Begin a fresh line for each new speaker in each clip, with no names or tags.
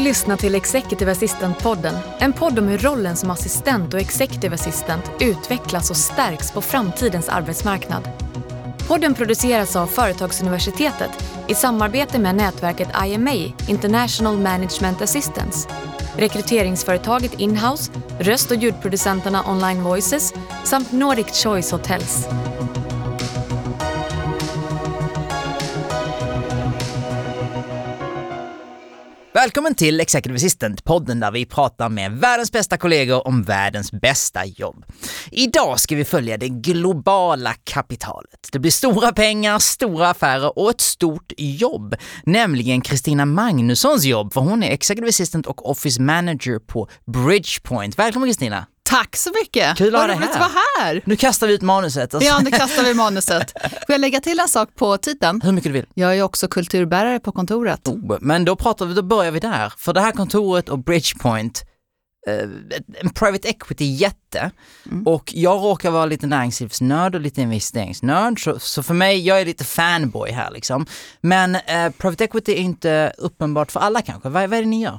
lyssna till Executive Assistant-podden. En podd om hur rollen som assistent och executive assistant utvecklas och stärks på framtidens arbetsmarknad. Podden produceras av Företagsuniversitetet i samarbete med nätverket IMA, International Management Assistance, rekryteringsföretaget Inhouse, röst och ljudproducenterna Online Voices samt Nordic Choice Hotels.
Välkommen till Executive Assistant-podden där vi pratar med världens bästa kollegor om världens bästa jobb. Idag ska vi följa det globala kapitalet. Det blir stora pengar, stora affärer och ett stort jobb, nämligen Kristina Magnussons jobb, för hon är Executive Assistant och Office Manager på Bridgepoint. Välkommen Kristina!
Tack så mycket!
Kul att
Vad roligt
här.
att vara här!
Nu kastar vi ut manuset. Alltså.
Ja, nu kastar vi manuset. Får jag lägga till en sak på titeln?
Hur mycket du vill.
Jag är också kulturbärare på kontoret.
Oh, Men då, pratar vi, då börjar vi där. För det här kontoret och Bridgepoint, eh, en private equity-jätte. Och jag råkar vara lite näringslivsnörd och lite investeringsnörd. Så, så för mig, jag är lite fanboy här liksom. Men eh, private equity är inte uppenbart för alla kanske. Vad, vad är det ni gör?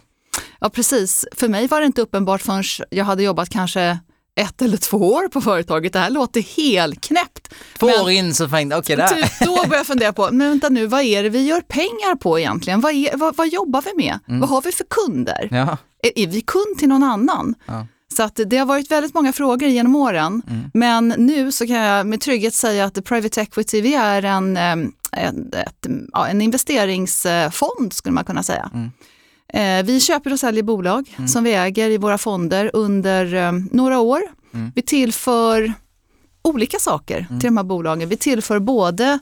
Ja, precis. För mig var det inte uppenbart förrän jag hade jobbat kanske ett eller två år på företaget. Det här låter helt knäppt.
Två
Men-
år in så tänkte okej det här.
Typ då började jag fundera på, men vänta nu, vad är det vi gör pengar på egentligen? Vad, är, vad, vad jobbar vi med? Vad har vi för kunder?
Ja.
Är, är vi kund till någon annan?
Ja.
Så att det har varit väldigt många frågor genom åren. Men nu så kan jag med trygghet säga att Private Equity, vi är en, eh, en, ett, en investeringsfond skulle man kunna säga. Eh, Vi köper och säljer bolag som vi äger i våra fonder under eh, några år. Vi tillför olika saker till de här bolagen. Vi tillför både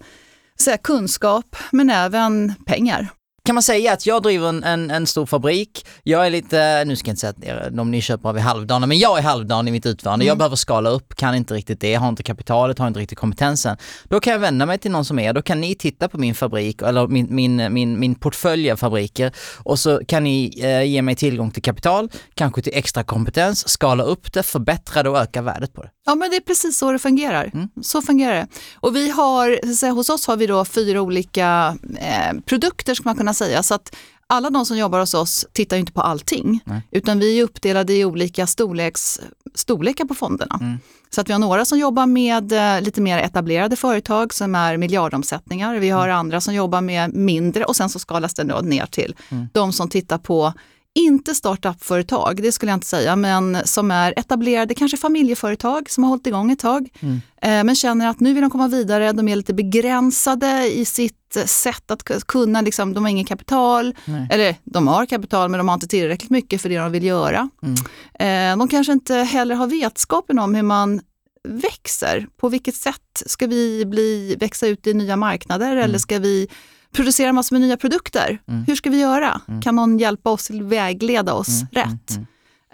så här, kunskap men även pengar.
Kan man säga att jag driver en, en, en stor fabrik, jag är lite, nu ska jag inte säga att de ni köper av är halvdana, men jag är halvdan i mitt utförande. Jag behöver skala upp, kan inte riktigt det, har inte kapitalet, har inte riktigt kompetensen. Då kan jag vända mig till någon som er, då kan ni titta på min fabrik, eller min, min, min, min portfölj av fabriker och så kan ni eh, ge mig tillgång till kapital, kanske till extra kompetens, skala upp det, förbättra det och öka värdet på det.
Ja, men det är precis så det fungerar. Så fungerar det. Och vi har, så säga, hos oss har vi då fyra olika eh, produkter ska man kunna säga. Så att alla de som jobbar hos oss tittar ju inte på allting, utan vi är uppdelade i olika storleks, storlekar på fonderna. Så att vi har några som jobbar med eh, lite mer etablerade företag som är miljardomsättningar. Vi har andra som jobbar med mindre och sen så skalas det ner till de som tittar på inte startup-företag, det skulle jag inte säga, men som är etablerade, kanske familjeföretag som har hållit igång ett tag, eh, men känner att nu vill de komma vidare, de är lite begränsade i sitt sätt att kunna, liksom, de har ingen kapital, eller de har kapital men de har inte tillräckligt mycket för det de vill göra. Eh, de kanske inte heller har vetskapen om hur man växer. På vilket sätt ska vi bli, växa ut i nya marknader eller ska vi producera massor med nya produkter? Hur ska vi göra? Kan någon hjälpa oss, vägleda oss rätt?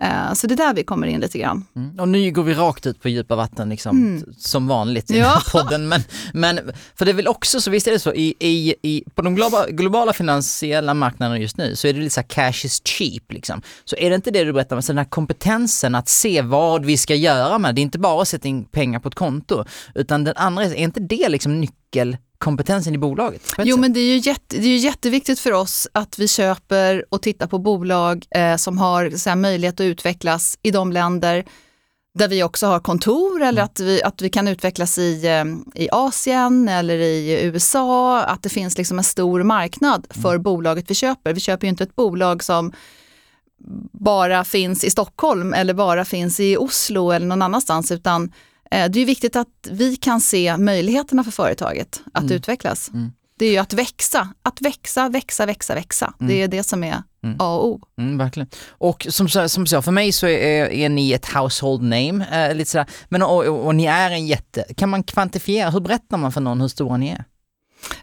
Eh, Så det är där vi kommer in lite grann.
Mm. Och nu går vi rakt ut på djupa vatten liksom, t- som vanligt i den
Ja.
här podden. Men, men för det är väl också så, visst är det så, i, i, i, på de globala, globala finansiella marknaderna just nu så är det lite så här cash is cheap liksom. Så är det inte det du berättar om, så den här kompetensen att se vad vi ska göra med det, är inte bara att sätta in pengar på ett konto, utan den andra, är inte det liksom nyckelkompetensen i bolaget?
Jo men det är, ju jätte, det är ju jätteviktigt för oss att vi köper och tittar på bolag eh, som har så här, möjlighet att utvecklas i de länder där vi också har kontor eller att vi, att vi kan utvecklas i, eh, i Asien eller i USA. Att det finns liksom en stor marknad för bolaget vi köper. Vi köper ju inte ett bolag som bara finns i Stockholm eller bara finns i Oslo eller någon annanstans utan det är viktigt att vi kan se möjligheterna för företaget att utvecklas. Det är ju att växa, att växa, växa, växa, växa. Det är det som är A och O.
Mm, verkligen. Och som, som sa, för mig så är, är ni ett household name, eh, lite sådär. Men och, och, och ni är en jätte, kan man kvantifiera, hur berättar man för någon hur stora ni är?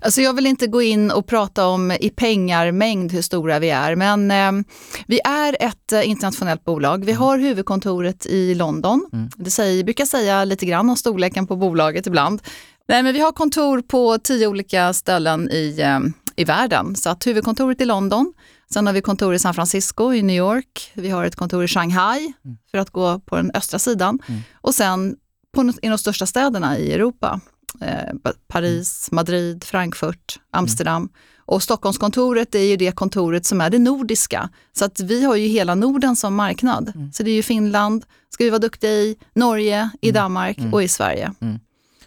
Alltså jag vill inte gå in och prata om i pengarmängd hur stora vi är, men eh, vi är ett eh, internationellt bolag. Vi har huvudkontoret i London. Det säger, brukar säga lite grann om storleken på bolaget ibland. Nej, men vi har kontor på tio olika ställen i, eh, i världen. Så att huvudkontoret i London, sen har vi kontor i San Francisco, i New York, vi har ett kontor i Shanghai för att gå på den östra sidan och sen på, i de största städerna i Europa. Eh, Paris, Madrid, Frankfurt, Amsterdam Och Stockholmskontoret är ju det kontoret som är det nordiska. Så att vi har ju hela Norden som marknad.
Mm.
Så det är ju Finland, ska vi vara duktiga i, Norge, i
Mm.
Danmark och i Sverige.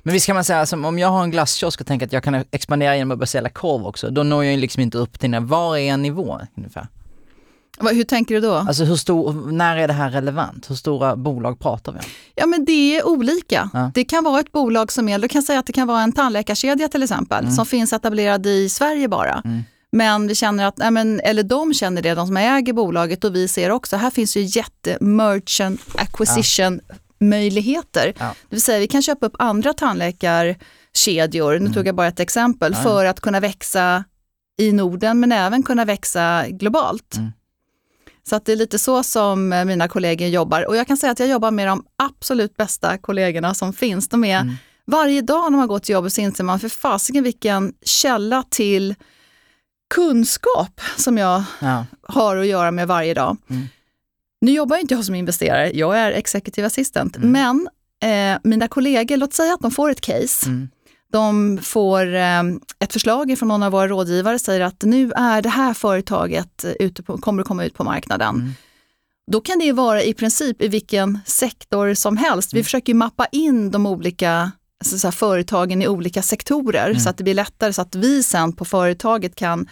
Men visst kan man säga, alltså, om jag har en glasskiosk och tänker att jag kan expandera genom att börja sälja korv också, då når jag ju liksom inte upp till den. Var är en nivå ungefär?
Hur tänker du då?
Alltså hur stor, när är det här relevant? Hur stora bolag pratar vi om?
Ja men det är olika.
Ja.
Det kan vara ett bolag som är, du kan säga att det kan vara en tandläkarkedja till exempel,
Mm.
som finns etablerad i Sverie bara. Men vi känner att, nej men, eller de känner det, de som äger bolaget och vi ser också, här finns ju jätte merchant acquisition möjligheter.
Ja.
Det vill säga vi kan köpa upp andra tandläkarkedjor, nu tog jag bara ett exempel,
Mm. Ja.
för att kunna växa i Norden men även kunna växa globalt.
Mm.
Så att det är lite så som eh, mina kollegor jobbar. Och jag kan säga att jag jobbar med de absolut bästa kollegorna som finns. De är,
Mm.
Varje dag när man går till jobbet så inser man för fasiken vilken källa till kunskap som jag
Ja.
har att göra med varje dag.
Mm.
Nu jobbar inte jag som investerare, jag är executive assistant. Men eh, mina kollegor, låt säga att de får ett case.
Mm.
De får eh, ett förslag från någon av våra rådgivare, säger att nu är det här företaget eh, ute på, kommer att komma ut på marknaden.
Mm.
Då kan det vara i princip i vilken sektor som helst. Vi försöker ju mappa in de olika så företagen i olika sektorer så att det blir lättare så att vi sen på företaget kan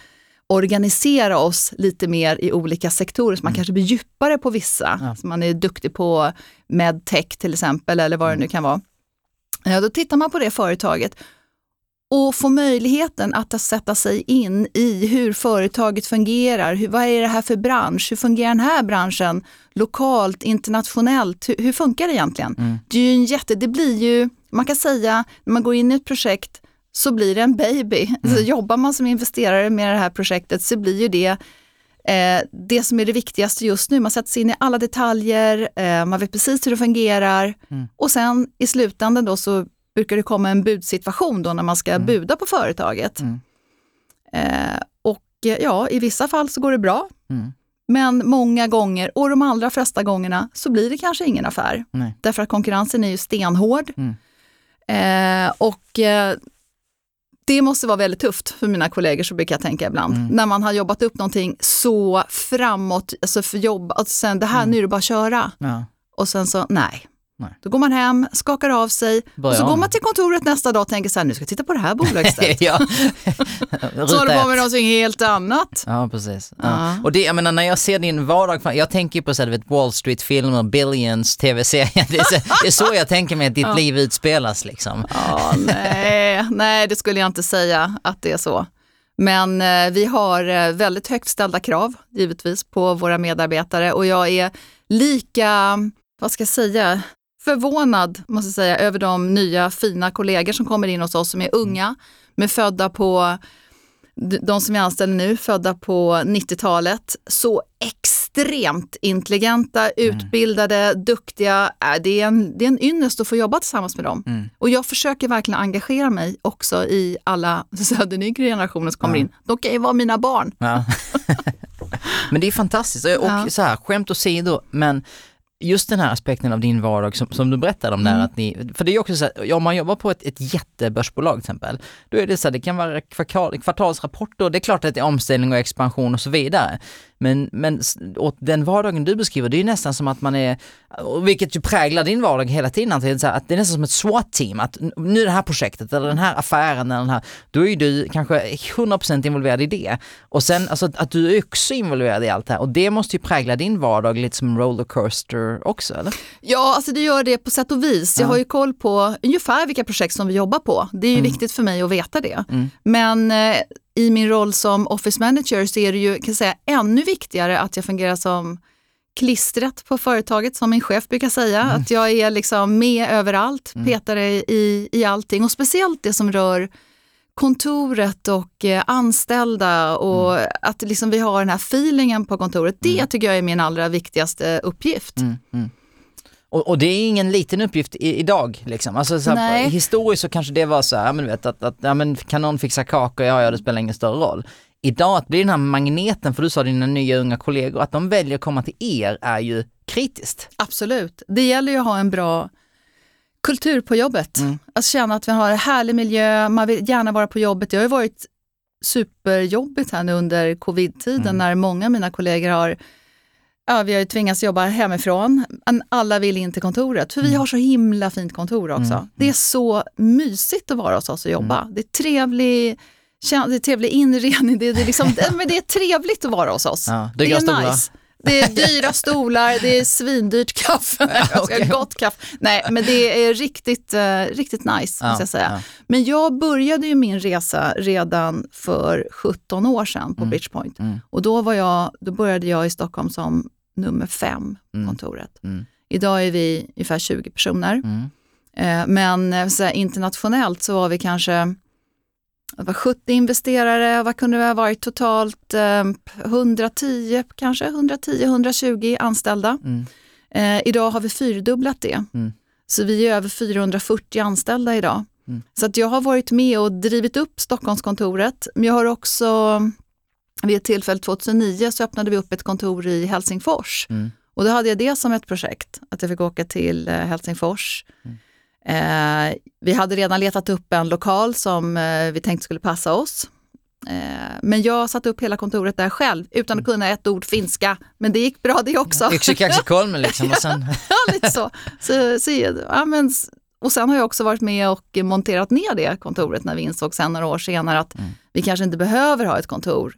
organisera oss lite mer i olika sektorer, så man kanske blir djupare på vissa.
Ja.
Så man är duktig på medtech till exempel, eller vad det nu kan vara. Ja, då tittar man på det företaget och får möjligheten att sätta sig in i hur företaget fungerar. Hur, vad är det här för bransch? Hur fungerar den här branschen lokalt, internationellt? Hur, hur funkar det egentligen? Det, är en jätte, det blir ju, man kan säga, när man går in i ett projekt så blir det en baby. Så jobbar man som investerare med det här projektet så blir ju det eh, det som är det viktigaste just nu. Man sätter sig in i alla detaljer, eh, man vet precis hur det fungerar och sen i slutändan då så brukar det komma en budsituation då när man ska buda på företaget.
Mm.
Eh, och eh, ja, i vissa fall så går det bra.
Mm.
Men många gånger, och de allra flesta gångerna, så blir det kanske ingen affär.
Nej.
Därför att konkurrensen är ju stenhård.
Mm.
Eh, och eh, det måste vara väldigt tufft för mina kollegor, så brukar jag tänka ibland.
Mm.
När man har jobbat upp någonting så framåt, alltså för jobb, och sen det här, nu är det bara att köra.
Ja.
Och sen så, nej.
Nej.
Då går man hem, skakar av sig
Börjar
och så
om.
går man till kontoret nästa dag och tänker så här, nu ska jag titta på det här bolaget istället.
ja.
så håller på med någonting helt annat.
Ja, precis. Ja.
Ja.
Och det, jag menar, när jag ser din vardag, jag tänker på så här, vet, Wall Street-filmer, Billions, tv-serier. Det, det är så jag tänker mig att ditt liv utspelas liksom.
Ja, nej, nej, det skulle jag inte säga att det är så. Men eh, vi har eh, väldigt högt ställda krav, givetvis, på våra medarbetare och jag är lika, vad ska jag säga, förvånad, måste jag säga, över de nya fina kollegor som kommer in hos oss som är unga, med födda på de som är anställda nu, födda på 90-talet, så extremt intelligenta, utbildade, duktiga. Äh, Det är, en, det är en ynnest att få jobba tillsammans med dem.
Mm.
Och jag försöker verkligen engagera mig också i alla så den yngre generationen som kommer
Ja.
in. De kan ju vara mina barn.
Ja. men det är fantastiskt. Och
Ja.
så här, skämt åsido, men just den här aspekten av din vardag som, som du berättade om där,
Mm.
att ni, för det är också så här, om man jobbar på ett, ett jättebörsbolag till exempel, då är det så här, det kan vara kvartal, kvartalsrapporter, det är klart att det är omställning och expansion och så vidare. Men, men åt den vardagen du beskriver, det är ju nästan som att man är, vilket ju präglar din vardag hela tiden, att det är nästan som ett SWAT-team, att nu det här projektet eller den här affären eller den här, då är ju du kanske 100% involverad i det. Och sen alltså, att du är också involverad i allt det här och det måste ju prägla din vardag lite som rollercoaster också eller?
Ja, alltså det gör det på sätt och vis. Jag
Ja.
har ju koll på ungefär vilka projekt som vi jobbar på. Det är ju viktigt för mig att veta det.
Mm.
Men eh, i min roll som office manager så är det ju kan säga, ännu viktigare att jag fungerar som klistret på företaget, som min chef brukar säga. Att jag är liksom med överallt, petar i, i allting och speciellt det som rör kontoret och eh, anställda och att liksom vi har den här feelingen på kontoret. Det tycker jag är min allra viktigaste uppgift.
Och, och det är ingen liten uppgift i, idag liksom. Alltså, så här, historiskt så kanske det var så här, men du vet, att, att ja, men kan någon fixa kakor, ja, ja det spelar ingen större roll. Idag att bli den här magneten, för du sa dina nya unga kollegor, att de väljer att komma till er är ju kritiskt.
Absolut. Det gäller ju att ha en bra kultur på jobbet.
Mm.
Att känna att vi har en härlig miljö, man vill gärna vara på jobbet. Jag har ju varit superjobbigt här nu under covid-tiden mm. när många av mina kollegor har Ja, vi har ju tvingats jobba hemifrån. Alla vill in till kontoret, för vi mm. har så himla fint kontor också. Mm. Det är så mysigt att vara hos oss och jobba. Mm. Det är trevlig, det är trevlig inredning, det är, liksom, men det är trevligt att vara hos oss. Ja, det är nice. Det är dyra stolar, det är svindyrt kaffe, okay. gott kaffe. Nej, men det är riktigt, uh, riktigt nice, ja, måste jag säga. Ja. Men jag började ju min resa redan för 17 år sedan på mm. Bridgepoint. Mm. Och då, var jag, då började jag i Stockholm som nummer fem på mm. kontoret. Mm. Idag är vi ungefär 20 personer. Mm. Eh, men eh, så internationellt så var vi kanske det var 70 investerare, vad kunde det ha varit totalt? 110 eh, kanske, 110-120 anställda. Mm. Eh, idag har vi fyrdubblat det. Mm. Så vi är över 440 anställda idag. Mm. Så att jag har varit med och drivit upp Stockholmskontoret. Men jag har också, vid ett tillfälle 2009 så öppnade vi upp ett kontor i Helsingfors. Mm. Och då hade jag det som ett projekt, att jag fick åka till eh, Helsingfors. Mm. Eh, vi hade redan letat upp en lokal som eh, vi tänkte skulle passa oss. Eh, men jag satte upp hela kontoret där själv utan att kunna ett ord finska. Men det gick bra det också.
Yxekaxekolmen liksom. Och sen...
ja, lite så. så, så ja, men, och sen har jag också varit med och monterat ner det kontoret när vi insåg sen några år senare att mm. vi kanske inte behöver ha ett kontor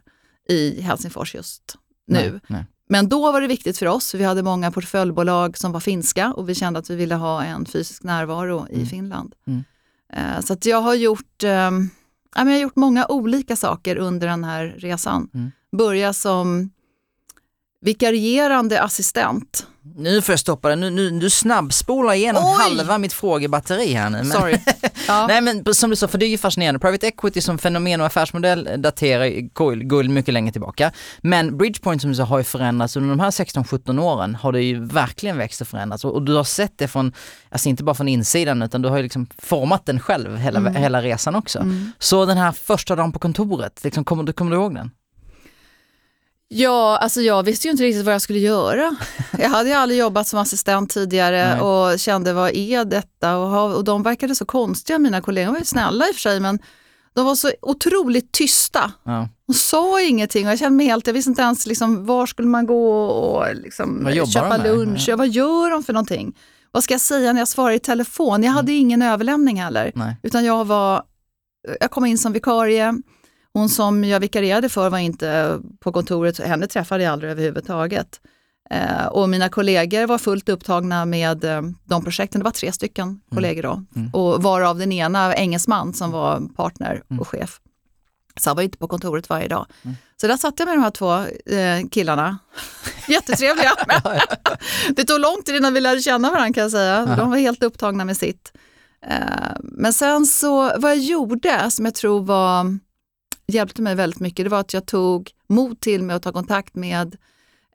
i Helsingfors just nu. Nej, nej. Men då var det viktigt för oss, vi hade många portföljbolag som var finska och vi kände att vi ville ha en fysisk närvaro mm. i Finland. Mm. Uh, så att jag har gjort, uh, jag har gjort många olika saker under den här resan. Mm. Börja som vikarierande assistent
nu får jag stoppa det, nu, nu, du snabbspolar igenom Oj! halva mitt frågebatteri här nu. Men,
Sorry.
Ja. Nej men som du sa, för det är ju fascinerande. Private equity som fenomen och affärsmodell daterar guld mycket längre tillbaka. Men Bridgepoint som du sa har ju förändrats under de här 16-17 åren har det ju verkligen växt och förändrats och, och, du har sett det från, alltså inte bara från insidan utan du har ju liksom format den själv hela, mm. hela resan också. Mm. Så den här första dagen på kontoret, liksom, kommer, kommer du ihåg den?
Ja, alltså jag visste ju inte riktigt vad jag skulle göra. Jag hade ju aldrig jobbat som assistent tidigare Nej. och kände vad är detta? Och, och de verkade så konstiga, mina kollegor var ju snälla i och för sig men de var så otroligt tysta. Ja. De sa ingenting och jag kände mig helt, jag visste inte ens liksom, var skulle man gå och liksom, köpa lunch. Ja. Vad gör de för någonting? Vad ska jag säga när jag svarar i telefon? Jag hade mm. ingen överlämning heller. Nej. Utan jag var, jag kom in som vikarie hon som jag vikarierade för var inte på kontoret, henne träffade jag aldrig överhuvudtaget. Eh, och mina kollegor var fullt upptagna med eh, de projekten, det var tre stycken mm. kollegor då. Mm. Och varav den ena engelsman som var partner och mm. chef. Så han var inte på kontoret varje dag. Mm. Så där satt jag med de här två eh, killarna. Jättetrevliga. det tog lång tid innan vi lärde känna varandra kan jag säga. De var helt upptagna med sitt. Eh, men sen så, vad jag gjorde som jag tror var hjälpte mig väldigt mycket, det var att jag tog mod till mig att ta kontakt med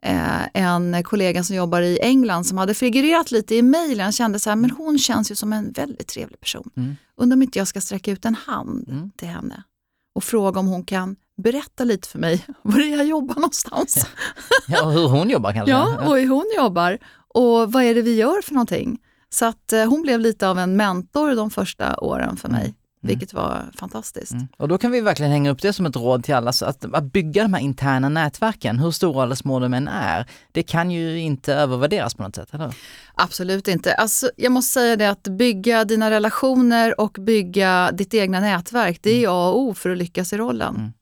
eh, en kollega som jobbar i England som hade figurerat lite i mejlen. Jag kände så här, men hon känns ju som en väldigt trevlig person. Mm. Undrar om inte jag ska sträcka ut en hand mm. till henne och fråga om hon kan berätta lite för mig var det jag jobbar någonstans.
Ja, och hur hon jobbar kanske?
Ja, och hur hon jobbar och vad är det vi gör för någonting. Så att eh, hon blev lite av en mentor de första åren för mig. Mm. vilket var fantastiskt. Mm.
Och då kan vi verkligen hänga upp det som ett råd till alla, så att, att bygga de här interna nätverken, hur stora eller små de än är, det kan ju inte övervärderas på något sätt, eller
Absolut inte. Alltså, jag måste säga det att bygga dina relationer och bygga ditt egna nätverk, det är mm. A och O för att lyckas i rollen. Mm.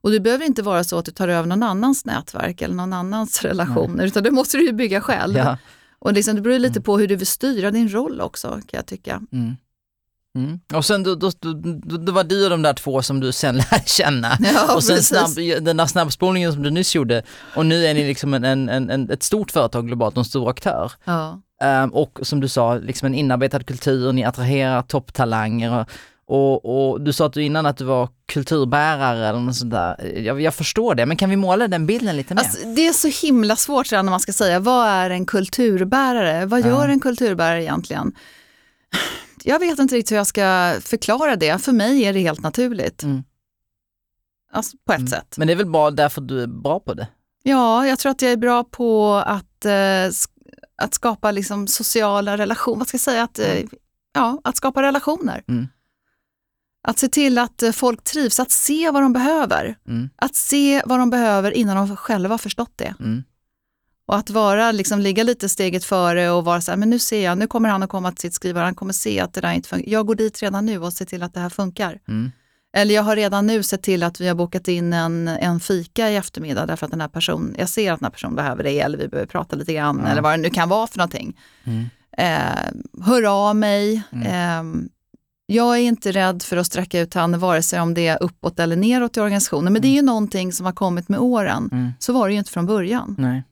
Och det behöver inte vara så att du tar över någon annans nätverk eller någon annans relationer, Nej. utan det måste du bygga själv. Ja. Och liksom, det beror lite mm. på hur du vill styra din roll också, kan jag tycka. Mm.
Mm. Och sen då, då, då, då, var du och de där två som du sen lärde känna. Ja, och sen snabb, den där snabbspolningen som du nyss gjorde och nu är ni liksom en, en, en ett stort företag globalt, en stor aktör. Ja. Um, och som du sa, liksom en inarbetad kultur, ni attraherar topptalanger. Och, och, och, du sa att du innan att du var kulturbärare eller något sånt där. Jag, jag förstår det, men kan vi måla den bilden lite mer? Alltså,
det är så himla svårt när man ska säga, vad är en kulturbärare? Vad gör ja. en kulturbärare egentligen? Jag vet inte riktigt hur jag ska förklara det. För mig är det helt naturligt. Mm. Alltså, på ett mm. sätt.
Men det är väl bara därför du är bra på det?
Ja, jag tror att jag är bra på att, eh, att skapa liksom sociala relationer. Vad ska jag säga? Att, eh, ja, att skapa relationer. Mm. Att se till att eh, folk trivs, att se vad de behöver.
Mm.
Att se vad de behöver innan de själva har förstått det.
Mm.
Och att vara, liksom, ligga lite steget före och vara så här, men nu ser jag, nu kommer han att komma till sitt skrivare, han kommer se att det där inte funkar. Jag går dit redan nu och ser till att det här funkar.
Mm.
Eller jag har redan nu sett till att vi har bokat in en, en fika i eftermiddag därför att den här personen, jag ser att den här personen behöver det eller vi behöver prata lite grann
Ja.
eller vad det nu kan vara för någonting.
Mm.
Eh, hör av mig. Eh, jag är inte rädd för att sträcka ut handen vare sig om det är uppåt eller neråt i organisationen. Men det är ju någonting som har kommit med åren.
Mm.
Så var det ju inte från början.
Nej.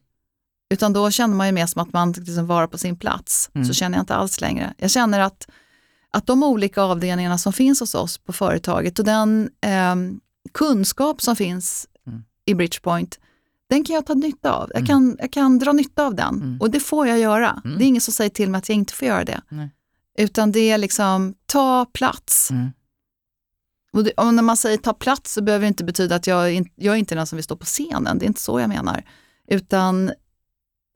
Utan då kände man ju mer som att man liksom var på sin plats.
Mm.
Så känner jag inte alls längre. Jag känner att, att de olika avdelningarna som finns hos oss på företaget och den ehm, kunskap som finns
Mm.
i Bridgepoint, den kan jag ta nytta av. Jag
Mm.
kan, jag kan dra nytta av den
Mm.
och det får jag göra.
Mm.
Det är ingen som säger till mig att jag inte får göra det.
Nej.
Utan det är liksom, ta plats. Och, det, och när man säger ta plats så behöver det inte betyda att jag, är jag är inte den som vill stå på scenen. Det är inte så jag menar. Utan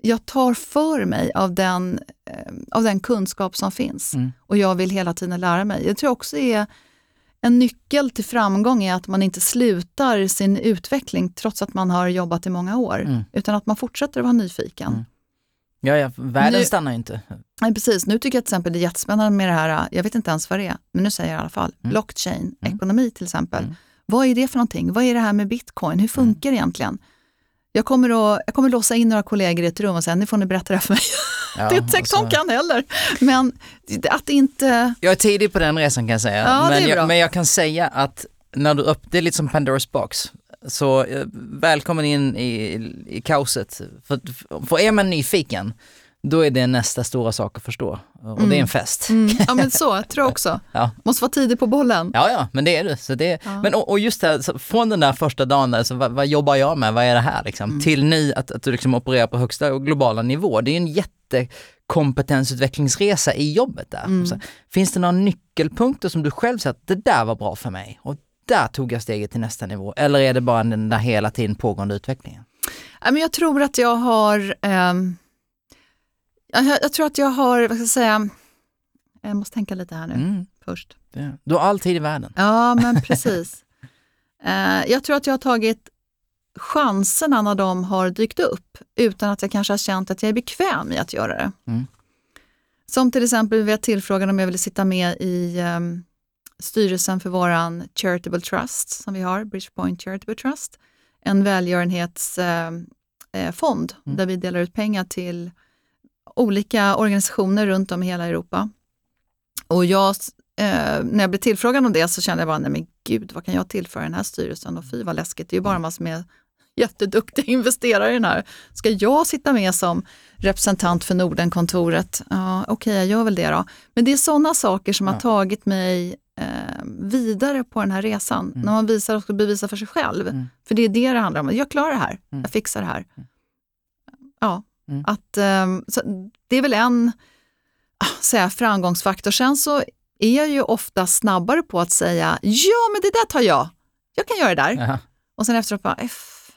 jag tar för mig av den, eh, av den kunskap som finns.
Mm.
Och jag vill hela tiden lära mig. Jag tror också är en nyckel till framgång är att man inte slutar sin utveckling trots att man har jobbat i många år.
Mm.
Utan att man fortsätter att vara nyfiken.
Mm. Ja, ja, världen
Nu-
stannar ju inte.
Nej, precis. Nu tycker jag till exempel det är jättespännande med det här, jag vet inte ens vad det är, men nu säger jag i alla fall,
Mm.
blockchain,
Mm.
ekonomi till exempel.
Mm.
Vad är det för någonting? Vad är det här med bitcoin? Hur funkar det egentligen? Jag kommer, att, jag kommer låsa in några kollegor i ett rum och säga, nu får ni berätta det här för mig.
Ja,
det är inte säkert de kan heller. Men att inte...
Jag är tidig på den resan kan jag säga.
Ja,
men, jag, men jag kan säga att när du upp, det är lite som Pandoras box. Så eh, välkommen in i, i kaoset. För, för är man nyfiken, då är det nästa stora sak att förstå. Och det är en
Mm.
fest.
Mm, ja men så, tror jag också.
Ja.
Måste vara tidig på bollen.
Ja, ja, men det är du. Så det,
Ja.
men, och, och just det, här, så från den där första dagen, där, så vad, vad jobbar jag med, vad är det här liksom?
Mm.
Till nu att, att du liksom opererar på högsta och globala nivå. Det är en jättekompetensutvecklingsresa i jobbet där.
Mm.
Så, finns det några nyckelpunkter som du själv säger att det där var bra för mig och där tog jag steget till nästa nivå? Eller är det bara den där hela tiden pågående utvecklingen?
Ja, men jag tror att jag har... ehm, jag, jag tror att jag har, vad ska jag säga, jag måste tänka lite här nu
Mm,
först.
det, du har all tid i världen.
Ja, men precis. Eh, jag tror att jag har tagit chanserna när de har dykt upp utan att jag kanske har känt att jag är bekväm i att göra det.
Mm.
Som till exempel vi var tillfrågade om jag ville sitta med i ehm, styrelsen för våran Charitable Trust som vi har, Bridgepoint Charitable Trust. En välgörenhetsfond eh, fond
Mm.
där vi delar ut pengar till olika organisationer runt om i hela Europa. Och jag, eh, när jag blev tillfrågad om det så kände jag bara, nej men gud, vad kan jag tillföra den här styrelsen? Och fy vad läskigt, det är ju bara massor med jätteduktiga investerare i den här. Ska jag sitta med som representant för Nordenkontoret? Ja, Okej, jag gör väl det då. Men det är sådana saker som
Ja.
har tagit mig eh, vidare på den här resan.
Mm.
När man visar och ska bevisa för sig själv.
Mm.
För det är det det handlar om. Jag klarar det här,
Mm.
jag fixar det här. Ja,
Mm.
att, ehm, det är väl en ah, säga, framgångsfaktor. Sen så är jag ju ofta snabbare på att säga ja men det där tar jag, jag kan göra det där.
Jaha.
Och sen efteråt bara, "Eh,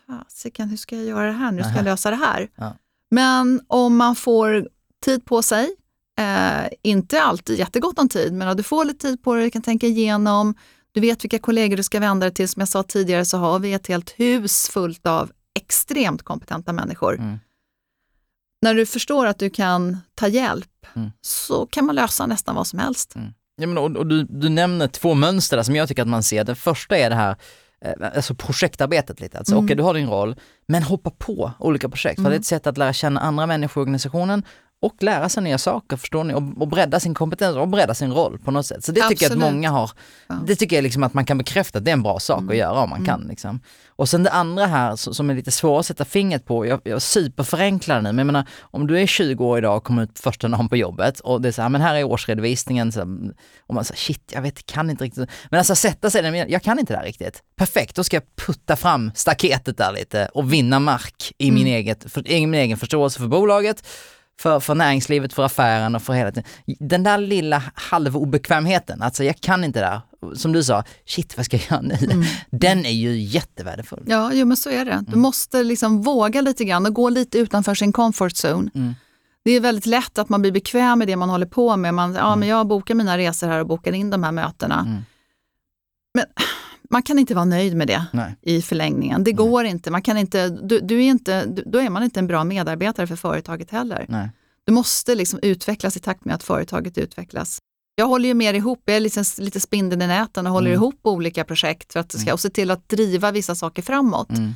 fasiken, hur ska jag göra det här nu? Hur ska
Aha.
jag lösa det här?
Ja.
Men om man får tid på sig, eh, inte alltid jättegott om tid, men om du får lite tid på dig, du kan tänka igenom, du vet vilka kollegor du ska vända dig till. Som jag sa tidigare så har vi ett helt hus fullt av extremt kompetenta människor.
Mm.
När du förstår att du kan ta hjälp
Mm.
så kan man lösa nästan vad som helst.
Ja, men, och, och du, du nämner två mönster där som jag tycker att man ser. Det första är det här eh, alltså projektarbetet lite. Alltså,
Mm.
Okej, du har din roll, men hoppa på olika projekt. För
Mm.
det är ett sätt att lära känna andra människor i organisationen och lära sig nya saker, förstår ni? Och, och bredda sin kompetens och bredda sin roll på något sätt. Så det tycker jag att
Absolut.
många har,
Ja.
det tycker jag liksom att man kan bekräfta att det är en bra sak
Mm.
att göra om man
Mm.
kan. Liksom. Och sen det andra här som är lite svårt att sätta fingret på, jag, jag superförenklar nu, men jag menar om du är 20 år idag och kommer ut första dagen på jobbet och det är så här, men här är årsredovisningen, så, och man säger shit, jag vet, kan inte riktigt. Men alltså sätta sig jag, jag kan inte det här riktigt. Perfekt, då ska jag putta fram staketet där lite och vinna mark i min,
Mm.
eget, för, i min egen förståelse för bolaget, för, för näringslivet, för affären och för hela tiden. Den där lilla halvobekvämheten, alltså jag kan inte det där. Som du sa, shit vad ska jag göra nu?
Mm.
Den är ju jättevärdefull.
Ja, jo, men så är det. Du
Mm.
måste liksom våga lite grann och gå lite utanför sin comfort zone.
Mm.
Det är väldigt lätt att man blir bekväm med det man håller på med. Man, ja,
Mm.
men jag bokar mina resor här och bokar in de här mötena.
Mm.
Men man kan inte vara nöjd med det
Nej.
i förlängningen. Det går inte. Man kan inte, du, du är inte. Då är man inte en bra medarbetare för företaget heller.
Nej.
Du måste liksom utvecklas i takt med att företaget utvecklas. Jag håller ju mer ihop, jag är liksom lite spindeln i näten och håller
Mm.
ihop olika projekt för att ska, och se till att driva vissa saker framåt.
Mm.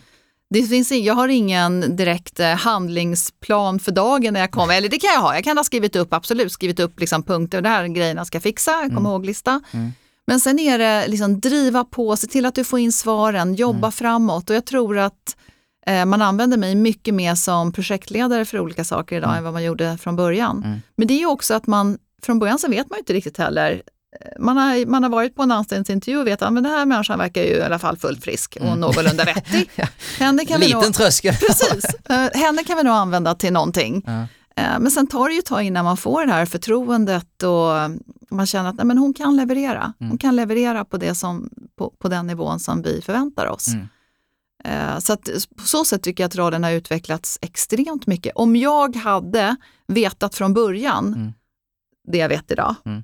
Det finns, in- jag har ingen direkt eh, handlingsplan för dagen när jag kommer, eller det kan jag ha, jag kan ha skrivit upp, absolut skrivit upp liksom punkter, det här är grejerna jag ska fixa, jag kommer ihåg-lista.
Mm.
Men sen är det liksom driva på, se till att du får in svaren, jobba
Mm.
framåt och jag tror att eh, man använder mig mycket mer som projektledare för olika saker idag
Mm.
än vad man gjorde från början.
Mm.
Men det är ju också att man, från början så vet man ju inte riktigt heller Eh, man har, man har varit på en anställningsintervju och vet att men den här människan verkar ju i alla fall fullt frisk och någorlunda vettig. Henne kan vi
Mm. Liten
nog,
tröskel.
precis, Eh, henne kan vi nog använda till någonting.
Ja.
Eh, Men sen tar det ju ett tag innan man får det här förtroendet och man känner att nej, men hon kan leverera.
Mm.
Hon kan leverera på, det som, på, på den nivån som vi förväntar oss.
Mm.
Eh, Så att på så sätt tycker jag att rollen har utvecklats extremt mycket. Om jag hade vetat från början
Mm.
det jag vet idag,
Mm.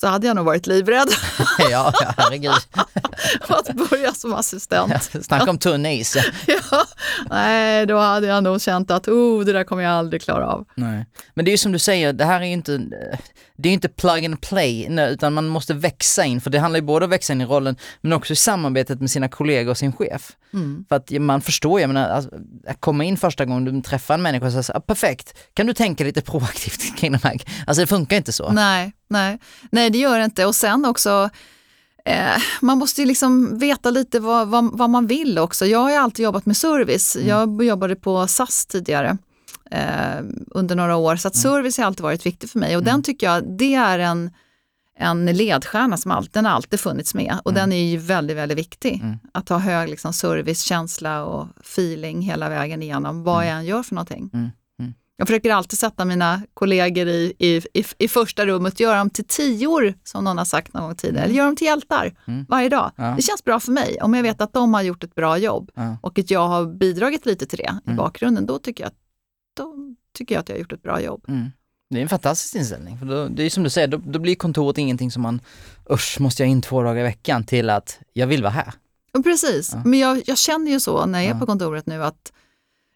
Så hade jag nog varit livrädd
ja, ja, herregud.
att börja som assistent.
Snacka om tunn is.
Ja, nej, då hade jag nog känt att oh, det där kommer jag aldrig klara av.
Nej. Men det är ju som du säger, det här är ju inte, det är ju inte plug and play, utan man måste växa in, för det handlar ju både om att växa in i rollen, men också i samarbetet med sina kollegor och sin chef.
Mm.
För att man förstår, jag menar, alltså, att komma in första gången du träffar en människa och säga så här, "Ah, perfekt, kan du tänka lite proaktivt kring de här, alltså det funkar inte så.
Nej, nej, nej, det gör det inte. Och sen också, eh, man måste ju liksom veta lite vad, vad, vad man vill också. Jag har ju alltid jobbat med service. Jag jobbade på SAS tidigare eh, under några år, så att service har alltid varit viktigt för mig. Och den tycker jag, det är en, en ledstjärna som alltid, den har alltid funnits med. Och den är ju väldigt, väldigt viktig. Att ha hög liksom, servicekänsla och feeling hela vägen igenom, vad jag än gör för någonting.
Mm, mm.
Jag försöker alltid sätta mina kollegor i, i, i, i första rummet, göra dem till tior, som någon har sagt någon gång tidigare, eller göra dem till hjältar
Mm.
varje dag.
Ja.
Det känns bra för mig. Om jag vet att de har gjort ett bra jobb
Ja.
och att jag har bidragit lite till det i
Mm.
bakgrunden, då tycker jag, att, då tycker jag att jag har gjort ett bra jobb.
Mm. Det är en fantastisk inställning, för då, det är som du säger, då, då blir kontoret ingenting som man, usch, måste jag in två dagar i veckan till att jag vill vara här.
Precis,
Ja.
men jag, jag känner ju så när jag är
Ja.
på kontoret nu att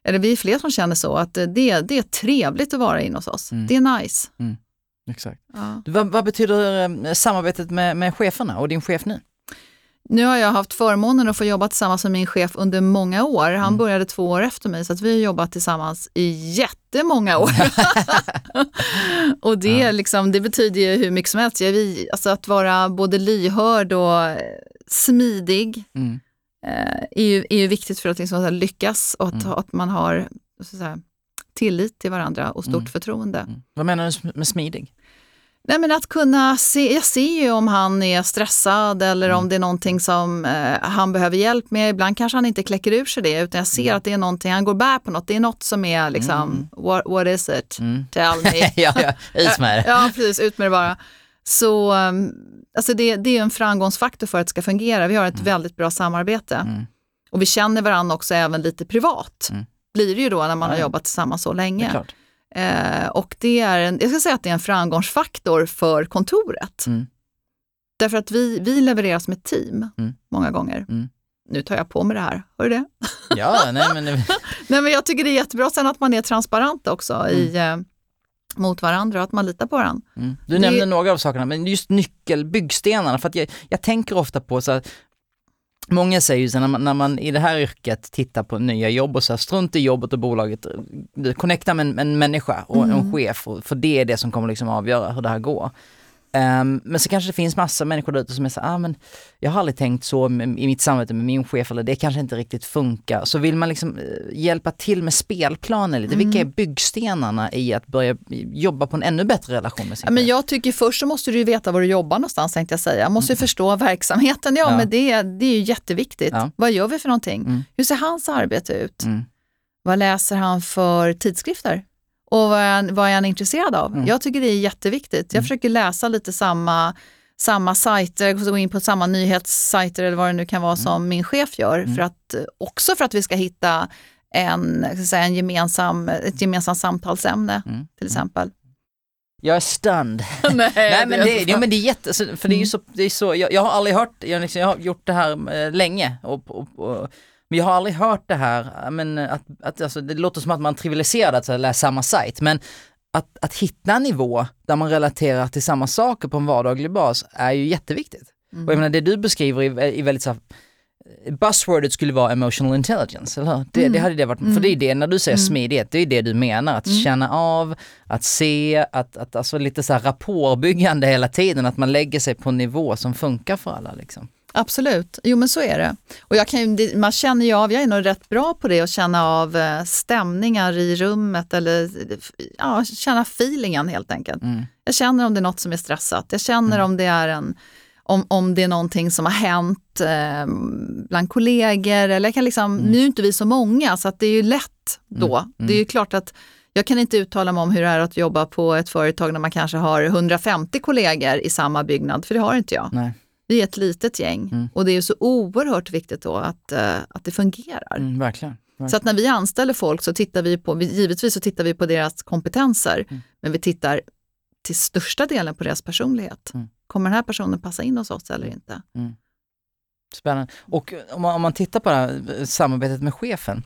eller vi är fler som känner så, att det, det är trevligt att vara inne hos oss.
Mm.
Det är nice.
Exakt.
Ja.
Vad, vad betyder eh, samarbetet med, med cheferna och din chef nu?
Nu har jag haft förmånen att få jobba tillsammans med min chef under många år. Han
Mm.
började två år efter mig så att vi har jobbat tillsammans i jättemånga år. och det,
Ja.
liksom, det betyder ju hur mycket som helst. Vi, alltså att vara både lyhörd och eh, smidig
Mm.
eh, är, ju, är ju viktigt för att liksom, här, lyckas och att,
Mm.
att man har så att säga, tillit till varandra och stort
Mm.
förtroende.
Mm. Vad menar du med smidig?
Nej, men att kunna se, jag ser ju om han är stressad eller
Mm.
om det är någonting som eh, han behöver hjälp med. Ibland kanske han inte kläcker ur sig det utan jag ser att det är någonting, han går bär på något, det är något som är liksom,
Mm.
what, what is it?
Mm.
Tell me.
ja, ja, ut med det.
ja, precis, ut med det bara. Så um, alltså det, det är en framgångsfaktor för att det ska fungera. Vi har ett väldigt bra samarbete
Mm.
och vi känner varandra också även lite privat.
Mm.
Blir det ju då när man
Ja,
har jobbat tillsammans så länge. Eh, och det är en, jag ska säga att det är en framgångsfaktor för kontoret.
Mm.
Därför att vi, vi levererar som ett team
Mm.
många gånger.
Mm.
Nu tar jag på mig det här, hör du det?
Ja, nej men
Nej, men jag tycker det är jättebra sen att man är transparent också i, eh, mot varandra och att man litar på varandra.
mm. Du
Det-
nämnde några av sakerna, men just nyckelbyggstenarna, för att jag, jag tänker ofta på så här, Många säger ju så när man, när man i det här yrket tittar på nya jobb och så här, strunt i jobbet och bolaget, connecta med en, en människa och en
Mm.
chef, och, för det är det som kommer liksom avgöra hur det här går. Ehm, men så kanske det finns massa människor där ute som är så ah, men jag har aldrig tänkt så i mitt samarbete med min chef eller det kanske inte riktigt funkar. Så vill man liksom eh, hjälpa till med spelplanen lite, vilka är
Mm.
byggstenarna i att börja jobba på en ännu bättre relation med sin
Ja, men jag tycker först så måste du ju veta var du jobbar någonstans tänkte jag säga. Måste ju förstå verksamheten. Ja,
Mm. Ja.
men det, det är ju jätteviktigt.
Ja.
Vad gör vi för någonting?
Mm.
Hur ser hans arbete ut?
Mm.
Vad läser han för tidskrifter? Och vad är han, vad är han intresserad av?
Mm.
Jag tycker det är jätteviktigt. Jag
Mm.
försöker läsa lite samma, samma sajter, gå in på samma nyhetssajter eller vad det nu kan vara som min chef gör.
Mm.
För att, också för att vi ska hitta en, ska säga, en gemensam, ett gemensamt samtalsämne
Mm.
till exempel.
Jag är stunned.
Nej,
Nej men det,
inte
jo,
fan.
men det är jätte, för det är
Mm.
ju så, det är så jag, jag har aldrig hört, jag, liksom, jag har gjort det här eh, länge och, och, och men jag har aldrig hört det här, men att, att alltså, det låter som att man trivialiserar att läsa samma sajt, men att, att hitta en nivå där man relaterar till samma saker på en vardaglig bas är ju jätteviktigt.
Mm.
Och jag menar det du beskriver är, är väldigt så här, Buzzwordet skulle vara emotional intelligence, eller hur? Det,
Mm.
det hade det varit, för det är det, när du säger smidighet, det är det du menar, att känna av, att se, att, att alltså lite så här rapportbyggande hela tiden, att man lägger sig på en nivå som funkar för alla liksom.
Absolut, jo men så är det. Och jag kan, man känner ju av, jag är nog rätt bra på det, att känna av eh, stämningar i rummet eller ja, känna feelingen helt enkelt.
Mm.
Jag känner om det är något som är stressat, jag känner om det är en om, om det är någonting som har hänt eh, bland kollegor. Eller jag kan liksom, Nu är inte vi så många så att det är ju lätt då. Det är ju klart att jag kan inte uttala mig om hur det är att jobba på ett företag när man kanske har 150 kollegor i samma byggnad, för det har inte jag.
Nej.
Vi är ett litet gäng och det är så oerhört viktigt då att, eh, att det fungerar.
Mm, verkligen.
Så att när vi anställer folk så tittar vi på, vi- givetvis så tittar vi på deras kompetenser, men vi tittar till största delen på deras personlighet.
Mm.
Kommer den här personen passa in hos oss eller inte?
Spännande. Och om man, om man tittar på det här eh, samarbetet med chefen.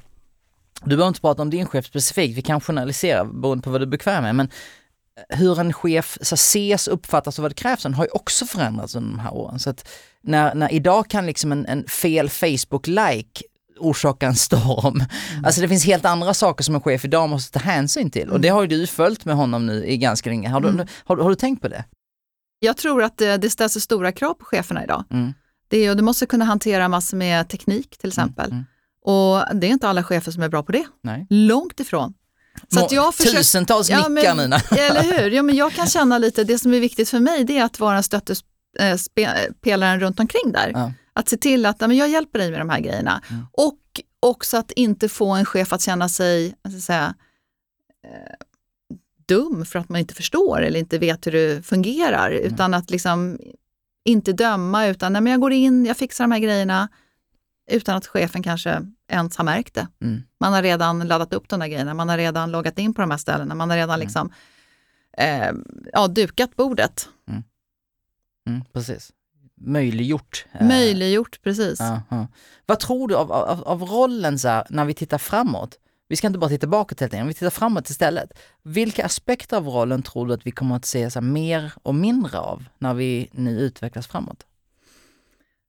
Du behöver inte prata om din chef specifikt, vi kan journalisera beroende på vad du är bekväm med. Men eh, hur en chef så ses, uppfattas och vad det krävs har ju också förändrats under de här åren. Så att när, när idag kan liksom en, en fel Facebook-like orsaka en storm. Alltså det finns helt andra saker som en chef idag måste ta hänsyn till. Och det har ju du följt med honom nu i ganska länge. Har du, har, har du tänkt på det?
Jag tror att det, det ställs stora krav på cheferna idag.
Mm.
Det och du måste kunna hantera massor med teknik till exempel.
mm.
Och det är inte alla chefer som är bra på det.
Nej.
Långt ifrån. Så att jag försöker-
Tusentals
Ja,
nickar
men-
Nina.
Eller hur? Ja, men jag kan känna lite, det som är viktigt för mig det är att vara en stöttepelaren runt omkring där.
Ja.
Att se till att ja, men jag hjälper dig med de här grejerna.
Mm.
Och också att inte få en chef att känna sig ska säga, eh, dum för att man inte förstår eller inte vet hur det fungerar.
Mm.
Utan att liksom inte döma utan nej, men jag går in, jag fixar de här grejerna utan att chefen kanske ens har märkt det.
Mm.
Man har redan laddat upp de där grejerna, man har redan loggat in på de här ställena, man har redan liksom eh, ja, dukat bordet.
Mm, precis. Möjliggjort. eh,
Möjliggjort, precis.
ja, ja. Vad tror du av, av, av rollen så här, när vi tittar framåt? Vi ska inte bara titta bakåt helt enkelt, vi tittar framåt istället. Vilka aspekter av rollen tror du att vi kommer att se så här, mer och mindre av när vi nu utvecklas framåt?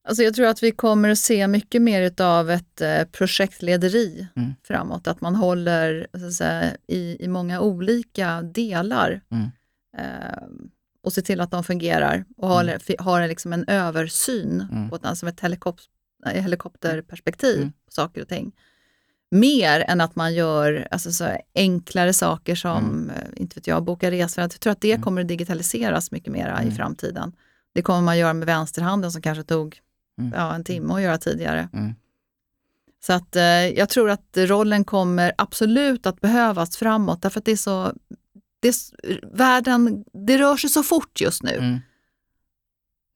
Alltså jag tror att vi kommer att se mycket mer av ett eh, projektlederi
Mm.
framåt. Att man håller så att säga, i, i många olika delar
Mm.
eh, och ser till att de fungerar och har, fi- har en, liksom en översyn
Mm.
på ett, som ett helikop helikopterperspektiv
Mm.
på saker och ting. Mer än att man gör alltså, så enklare saker som,
Mm.
eh, inte vet jag, boka resor. Jag tror att det kommer att digitaliseras mycket mer i framtiden. Det kommer man göra med vänsterhanden som kanske tog
Mm.
ja, en timme att göra tidigare.
Mm.
Så att eh, jag tror att rollen kommer absolut att behövas framåt därför att det är så, det är, världen, det rör sig så fort just nu.
Mm.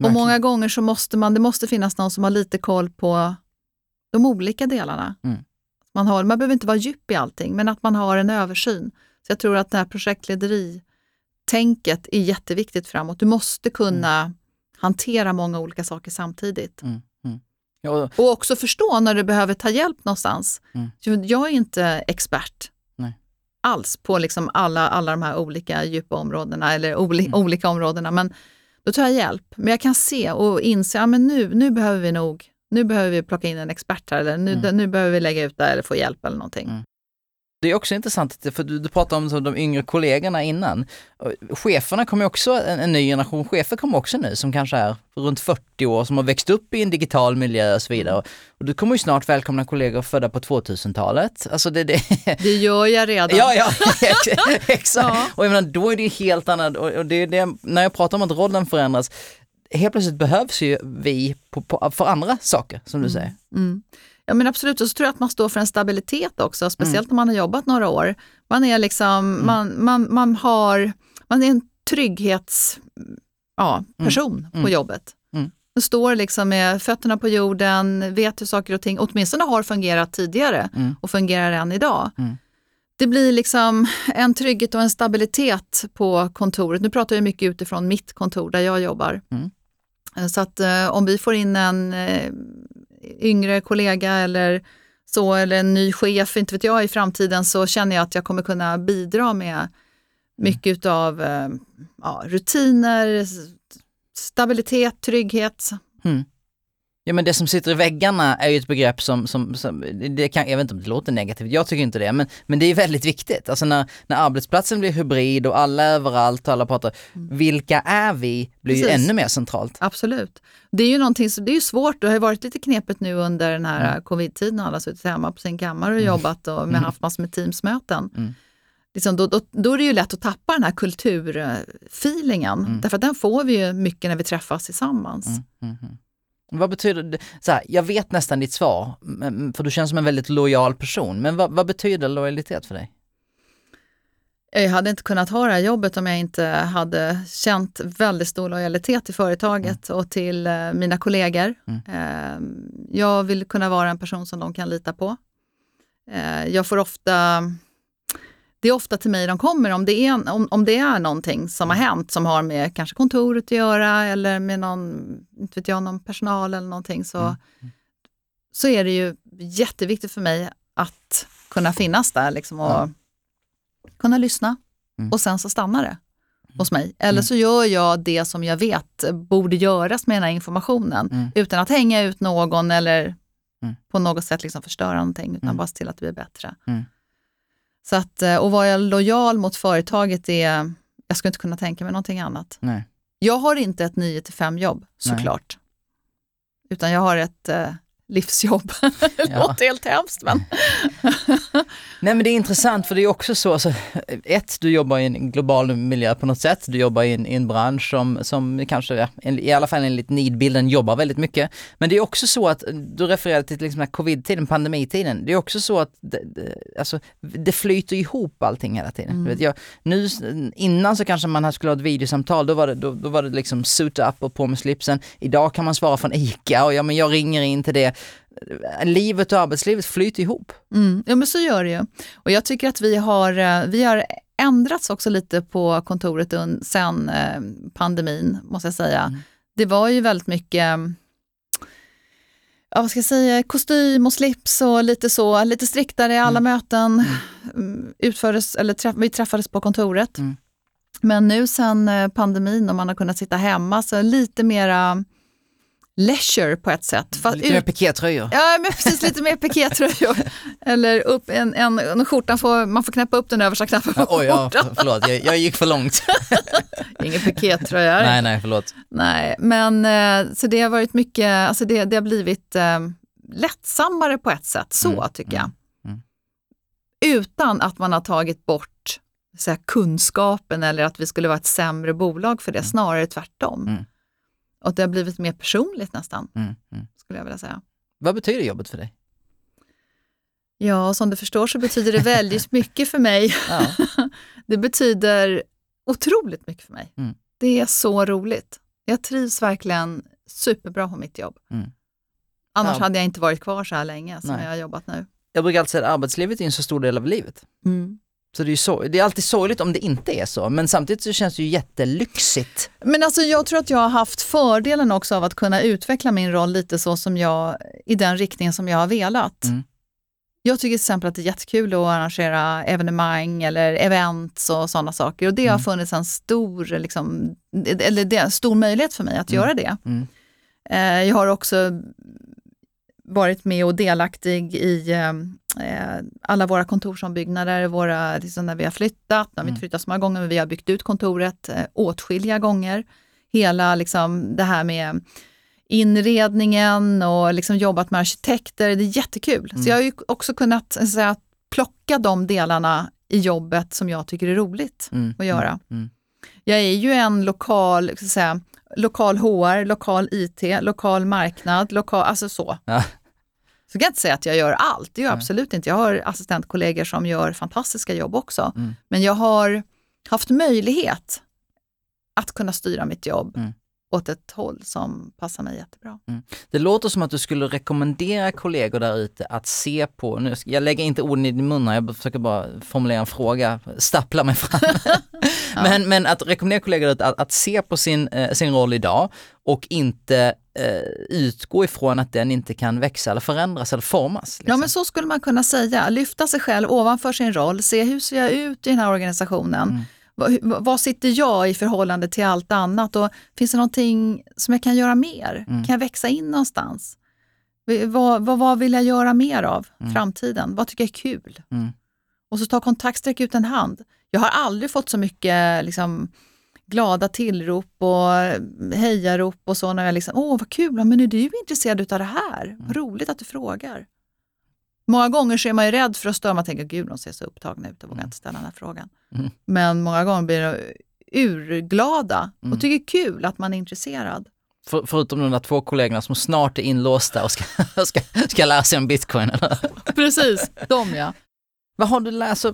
Och många gånger så måste man, det måste finnas någon som har lite koll på de olika delarna.
Mm.
Man, har, man behöver inte vara djup i allting, men att man har en översyn. Så jag tror att det här projektlederi-tänket är jätteviktigt framåt. Du måste kunna hantera många olika saker samtidigt.
Mm. Mm. Ja, och-
också förstå när du behöver ta hjälp någonstans.
Mm.
Jag är inte expert
Nej.
alls på liksom alla, alla de här olika djupa områdena eller oli,
Mm.
olika områdena. Men då tar jag hjälp. Men jag kan se och inse, ja, men nu, nu behöver vi nog, nu behöver vi plocka in en expert här eller nu,
Mm.
nu behöver vi lägga ut det här eller få hjälp eller någonting.
Mm. Det är också intressant, för du, du pratade om så de yngre kollegorna innan. Cheferna kommer också, en, en ny generation chefer kommer också nu som kanske är runt 40 år, som har växt upp i en digital miljö och så vidare.
Mm.
Och du kommer ju snart välkomna kollegor födda på 2000-talet. Alltså det, det,
Det gör jag redan.
Ja, ja, ex- exakt.
Ja.
Och jag menar, då är det ju helt annat, och det är det, när jag pratar om att rollen förändras, helt plötsligt behövs ju vi på, på, för andra saker, som du säger.
Mm. Ja men absolut, och så tror jag att man står för en stabilitet också, speciellt
Mm.
när man har jobbat några år. Man är liksom, man, man, man har, man är en trygghets, ja, person
Mm.
på jobbet.
Mm.
Man står liksom med fötterna på jorden, vet hur saker och ting åtminstone har fungerat tidigare
Mm.
och fungerar än idag.
Mm.
det blir liksom en trygghet och en stabilitet på kontoret. Nu pratar jag mycket utifrån mitt kontor där jag jobbar.
Mm.
Så att eh, om vi får in en eh, yngre kollega eller så, eller en ny chef, inte vet jag, i framtiden så känner jag att jag kommer kunna bidra med mycket utav eh, ja, rutiner, stabilitet, trygghet.
Mm. Ja men det som sitter i väggarna är ju ett begrepp som, som, som det kan, jag vet inte om det låter negativt, jag tycker inte det, men, men det är väldigt viktigt. Alltså när, när arbetsplatsen blir hybrid och alla är överallt och alla pratar, vilka är vi, blir ju
Precis.
ännu mer centralt.
Absolut. Det är ju någonting, det är ju svårt, det har ju varit lite knepigt nu under den här
Mm.
covid-tiden, alla har suttit hemma på sin kammare och jobbat och med haft massor med teamsmöten.
Mm.
Liksom då, då, då är det ju lätt att tappa den här kulturfeelingen,
Mm.
därför att den får vi ju mycket när vi träffas tillsammans.
Vad betyder det? Så här, jag vet nästan ditt svar, för du känns som en väldigt lojal person, men vad, vad betyder lojalitet för dig?
Jag hade inte kunnat ha det här jobbet om jag inte hade känt väldigt stor lojalitet till företaget och till eh, mina kollegor. Eh, jag vill kunna vara en person som de kan lita på. Eh, jag får ofta, det är ofta till mig de kommer om det är, om, om det är någonting som har hänt som har med kanske kontoret att göra eller med någon, inte vet jag, någon personal eller någonting så, så är det ju jätteviktigt för mig att kunna finnas där liksom och
Ja.
kunna lyssna
Mm.
och sen så stannar det hos mig. Eller så gör jag det som jag vet borde göras med den här informationen
Mm.
utan att hänga ut någon eller
Mm.
på något sätt liksom förstöra någonting utan
Mm.
bara se till att det blir bättre. Så att, eh, och vara lojal mot företaget är, jag skulle inte kunna tänka mig någonting annat.
Nej.
Jag har inte ett 9 till 5 jobb såklart. Utan jag har ett eh, livsjobb. det
Ja.
låter helt hemskt men.
Nej men det är intressant för det är också så, alltså, ett, du jobbar i en global miljö på något sätt, du jobbar i en, i en bransch som, som kanske, i alla fall enligt nidbilden jobbar väldigt mycket. Men det är också så att, du refererade till liksom covid-tiden, pandemitiden, det är också så att det, det, alltså, det flyter ihop allting hela tiden. Du vet, jag, nu, innan så kanske man skulle ha ett videosamtal, då var det, då, då var det liksom suit up och på med slipsen. Idag kan man svara från ICA och ja men jag ringer in till det. Livet och arbetslivet flyter ihop.
Mm, ja men så gör det ju. Och jag tycker att vi har, eh, vi har ändrats också lite på kontoret sen eh, pandemin, måste jag säga. Det var ju väldigt mycket ja, vad ska jag säga, kostym och slips och lite så, lite striktare i alla möten. Mm, Utfördes, eller träff, vi träffades på kontoret.
Mm.
Men nu sen eh, pandemin och man har kunnat sitta hemma så lite mera leisure på ett sätt. Fast
Lite mer pikétröjor.
Ja, men precis lite mer pikétröjor. Eller upp en, en, en skjortan får, man får knäppa upp den översta knappen på
Oj, ja, förlåt, jag, jag gick för långt.
Ingen pikétröja. Nej.
nej, förlåt.
Nej, men eh, så det har varit mycket, alltså det, det har blivit eh, lättsammare på ett sätt, så
Mm,
tycker jag.
mm,
Utan att man har tagit bort så här, kunskapen eller att vi skulle vara ett sämre bolag för det, snarare tvärtom.
Mm.
Och det har blivit mer personligt nästan,
Mm, mm.
skulle jag vilja säga.
Vad betyder jobbet för dig?
Ja, som du förstår så betyder det väldigt mycket för mig.
Ja.
Det betyder otroligt mycket för mig.
Mm.
Det är så roligt. Jag trivs verkligen superbra på mitt jobb.
Mm.
Annars
Ja.
hade jag inte varit kvar så här länge som
Nej.
jag har jobbat nu.
Jag brukar alltid säga att arbetslivet är en så stor del av livet. Så det är, så, det är alltid sorgligt om det inte är så, men samtidigt så känns det ju jättelyxigt.
Men alltså jag tror att jag har haft fördelen också av att kunna utveckla min roll lite så som jag, i den riktningen som jag har velat.
Mm.
Jag tycker till exempel att det är jättekul att arrangera evenemang eller events och sådana saker. Och det har
Mm.
funnits en stor, liksom, eller det är en stor möjlighet för mig att
Mm.
göra det.
Mm.
Eh, jag har också varit med och delaktig i eh, alla våra kontorsombyggnader, våra, liksom när vi har flyttat, har vi
Mm.
inte flyttat så många gånger, men vi har byggt ut kontoret eh, åtskilliga gånger. Hela liksom, det här med inredningen och liksom jobbat med arkitekter, det är jättekul.
Mm.
Så jag har ju också kunnat säga, plocka de delarna i jobbet som jag tycker är roligt
Mm.
att göra.
Mm.
Jag är ju en lokal, så att säga, lokal HR, lokal IT, lokal marknad, lokal, alltså så.
Ja.
Så kan jag inte säga att jag gör allt, det gör jag
Nej.
absolut inte. Jag har assistentkollegor som gör fantastiska jobb också.
Mm.
Men jag har haft möjlighet att kunna styra mitt jobb
Mm.
Åt ett håll som passar mig jättebra.
Mm. Det låter som att du skulle rekommendera kollegor där ute att se på, nu, jag lägger inte orden i din mun här, jag försöker bara formulera en fråga, stappla mig fram. ja. men, men att rekommendera kollegor att, att, att se på sin, eh, sin roll idag och inte eh, utgå ifrån att den inte kan växa eller förändras eller formas. Liksom.
Ja men så skulle man kunna säga, lyfta sig själv ovanför sin roll, se hur ser jag ut i den här organisationen. Mm vad sitter jag i förhållande till allt annat och finns det någonting som jag kan göra mer? Mm. Kan jag växa in någonstans? Vad, vad, vad vill jag göra mer av mm. framtiden? Vad tycker jag är kul? Mm. Och så ta kontakt, sträck ut en hand. Jag har aldrig fått så mycket liksom, glada tillrop och hejarop och så när jag liksom, åh vad kul, men är du intresserad av det här? Vad mm. roligt att du frågar. Många gånger så är man ju rädd för att störa, man tänker gud de ser så upptagna ut och vågar inte ställa den här frågan. Mm. Men många gånger blir de urglada mm. och tycker kul att man är intresserad.
För, förutom de där två kollegorna som snart är inlåsta och ska, ska, ska lära sig om bitcoin. Eller?
Precis, de ja.
Vad har du läst?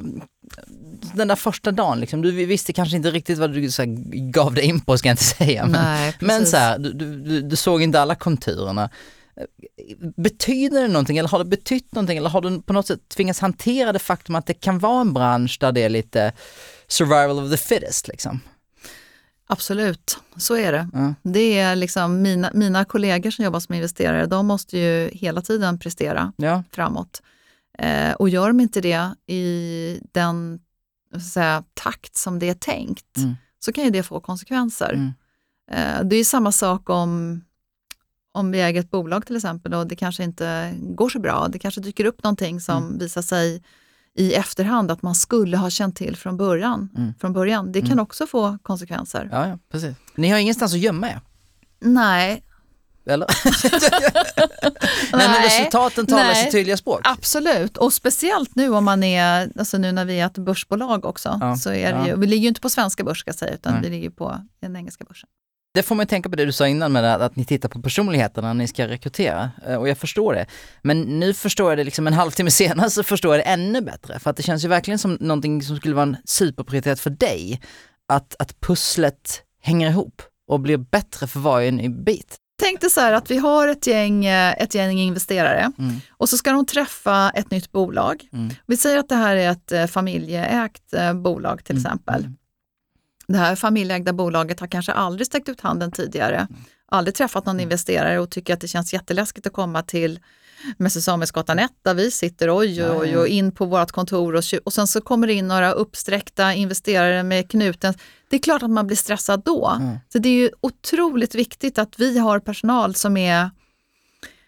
Den där första dagen, liksom, du visste kanske inte riktigt vad du så här, gav dig in på, ska jag inte säga. Men,
Nej,
men så här, du, du, du, såg inte alla konturerna. Betyder det någonting eller har det betytt någonting eller har du på något sätt tvingats hantera det faktum att det kan vara en bransch där det är lite survival of the fittest liksom?
Absolut, så är det. Mm. Det är liksom mina, mina kollegor som jobbar som investerare, de måste ju hela tiden prestera ja. framåt. Eh, och gör de inte det i den säga, takt som det är tänkt, mm. så kan ju det få konsekvenser. Mm. Eh, det är samma sak om om vi äger ett bolag till exempel och det kanske inte går så bra, det kanske dyker upp någonting som mm. visar sig i efterhand att man skulle ha känt till från början. Mm. Från början. Det kan mm. också få konsekvenser.
Ja, ja, precis. Ni har ingenstans att gömma er?
Nej.
Eller? Nej, men resultaten talar sitt tydliga språk.
Absolut, och speciellt nu om man är, alltså nu när vi är ett börsbolag också, ja, så är det ju, vi ligger ju inte på svenska börs ska jag säga, utan Nej. vi ligger på den engelska börsen.
Det får man tänka på det du sa innan med att, ni tittar på personligheterna när ni ska rekrytera. Eh, och jag förstår det. Men nu förstår jag det liksom en halvtimme senare så förstår jag det ännu bättre. För att det känns ju verkligen som någonting som skulle vara en superprioritet för dig. Att, att pusslet hänger ihop och blir bättre för varje ny bit.
Tänk dig så här att vi har ett gäng, eh, ett gäng investerare mm. och så ska de träffa ett nytt bolag. Mm. Vi säger att det här är ett eh, familjeägt bolag till mm. exempel. Det här familjeägda bolaget har kanske aldrig sträckt ut handen tidigare, aldrig träffat någon mm. investerare och tycker att det känns jätteläskigt att komma till Mäster Samuelsgatan 1 där vi sitter, oj, oj, och in på vårt kontor och, och sen så kommer det in några uppsträckta investerare med knuten. Det är klart att man blir stressad då. Mm. Så det är ju otroligt viktigt att vi har personal som är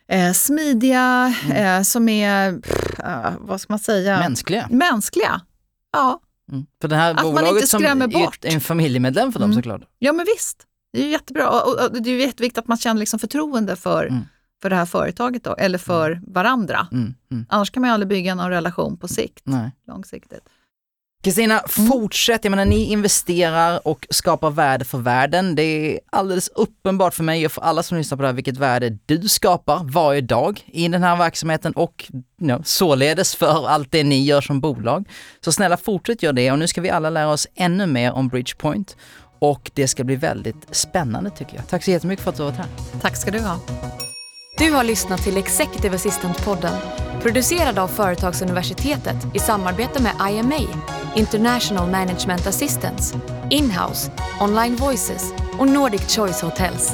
eh, smidiga, mm. eh, som är, pff, uh, vad ska man säga?
Mänskliga.
Mänskliga, ja.
Mm. För det här att bolaget man inte skrämmer som bort. är en familjemedlem för dem mm. såklart.
Ja men visst, det är jättebra. Och, och det är jätteviktigt att man känner liksom förtroende för, mm. för det här företaget då, eller för mm. varandra. Mm. Mm. Annars kan man aldrig bygga någon relation på sikt, Nej. långsiktigt.
Kristina, mm. fortsätt. Jag menar, ni investerar och skapar värde för världen. Det är alldeles uppenbart för mig och för alla som lyssnar på det här vilket värde du skapar varje dag i den här verksamheten och know, således för allt det ni gör som bolag. Så snälla fortsätt göra det och nu ska vi alla lära oss ännu mer om Bridgepoint och det ska bli väldigt spännande tycker jag. Tack så jättemycket för att du har varit här.
Tack ska du ha.
Du har lyssnat till Executive Assistant-podden producerad av Företagsuniversitetet i samarbete med IMA, International Management Assistance, Inhouse, Online Voices och Nordic Choice Hotels.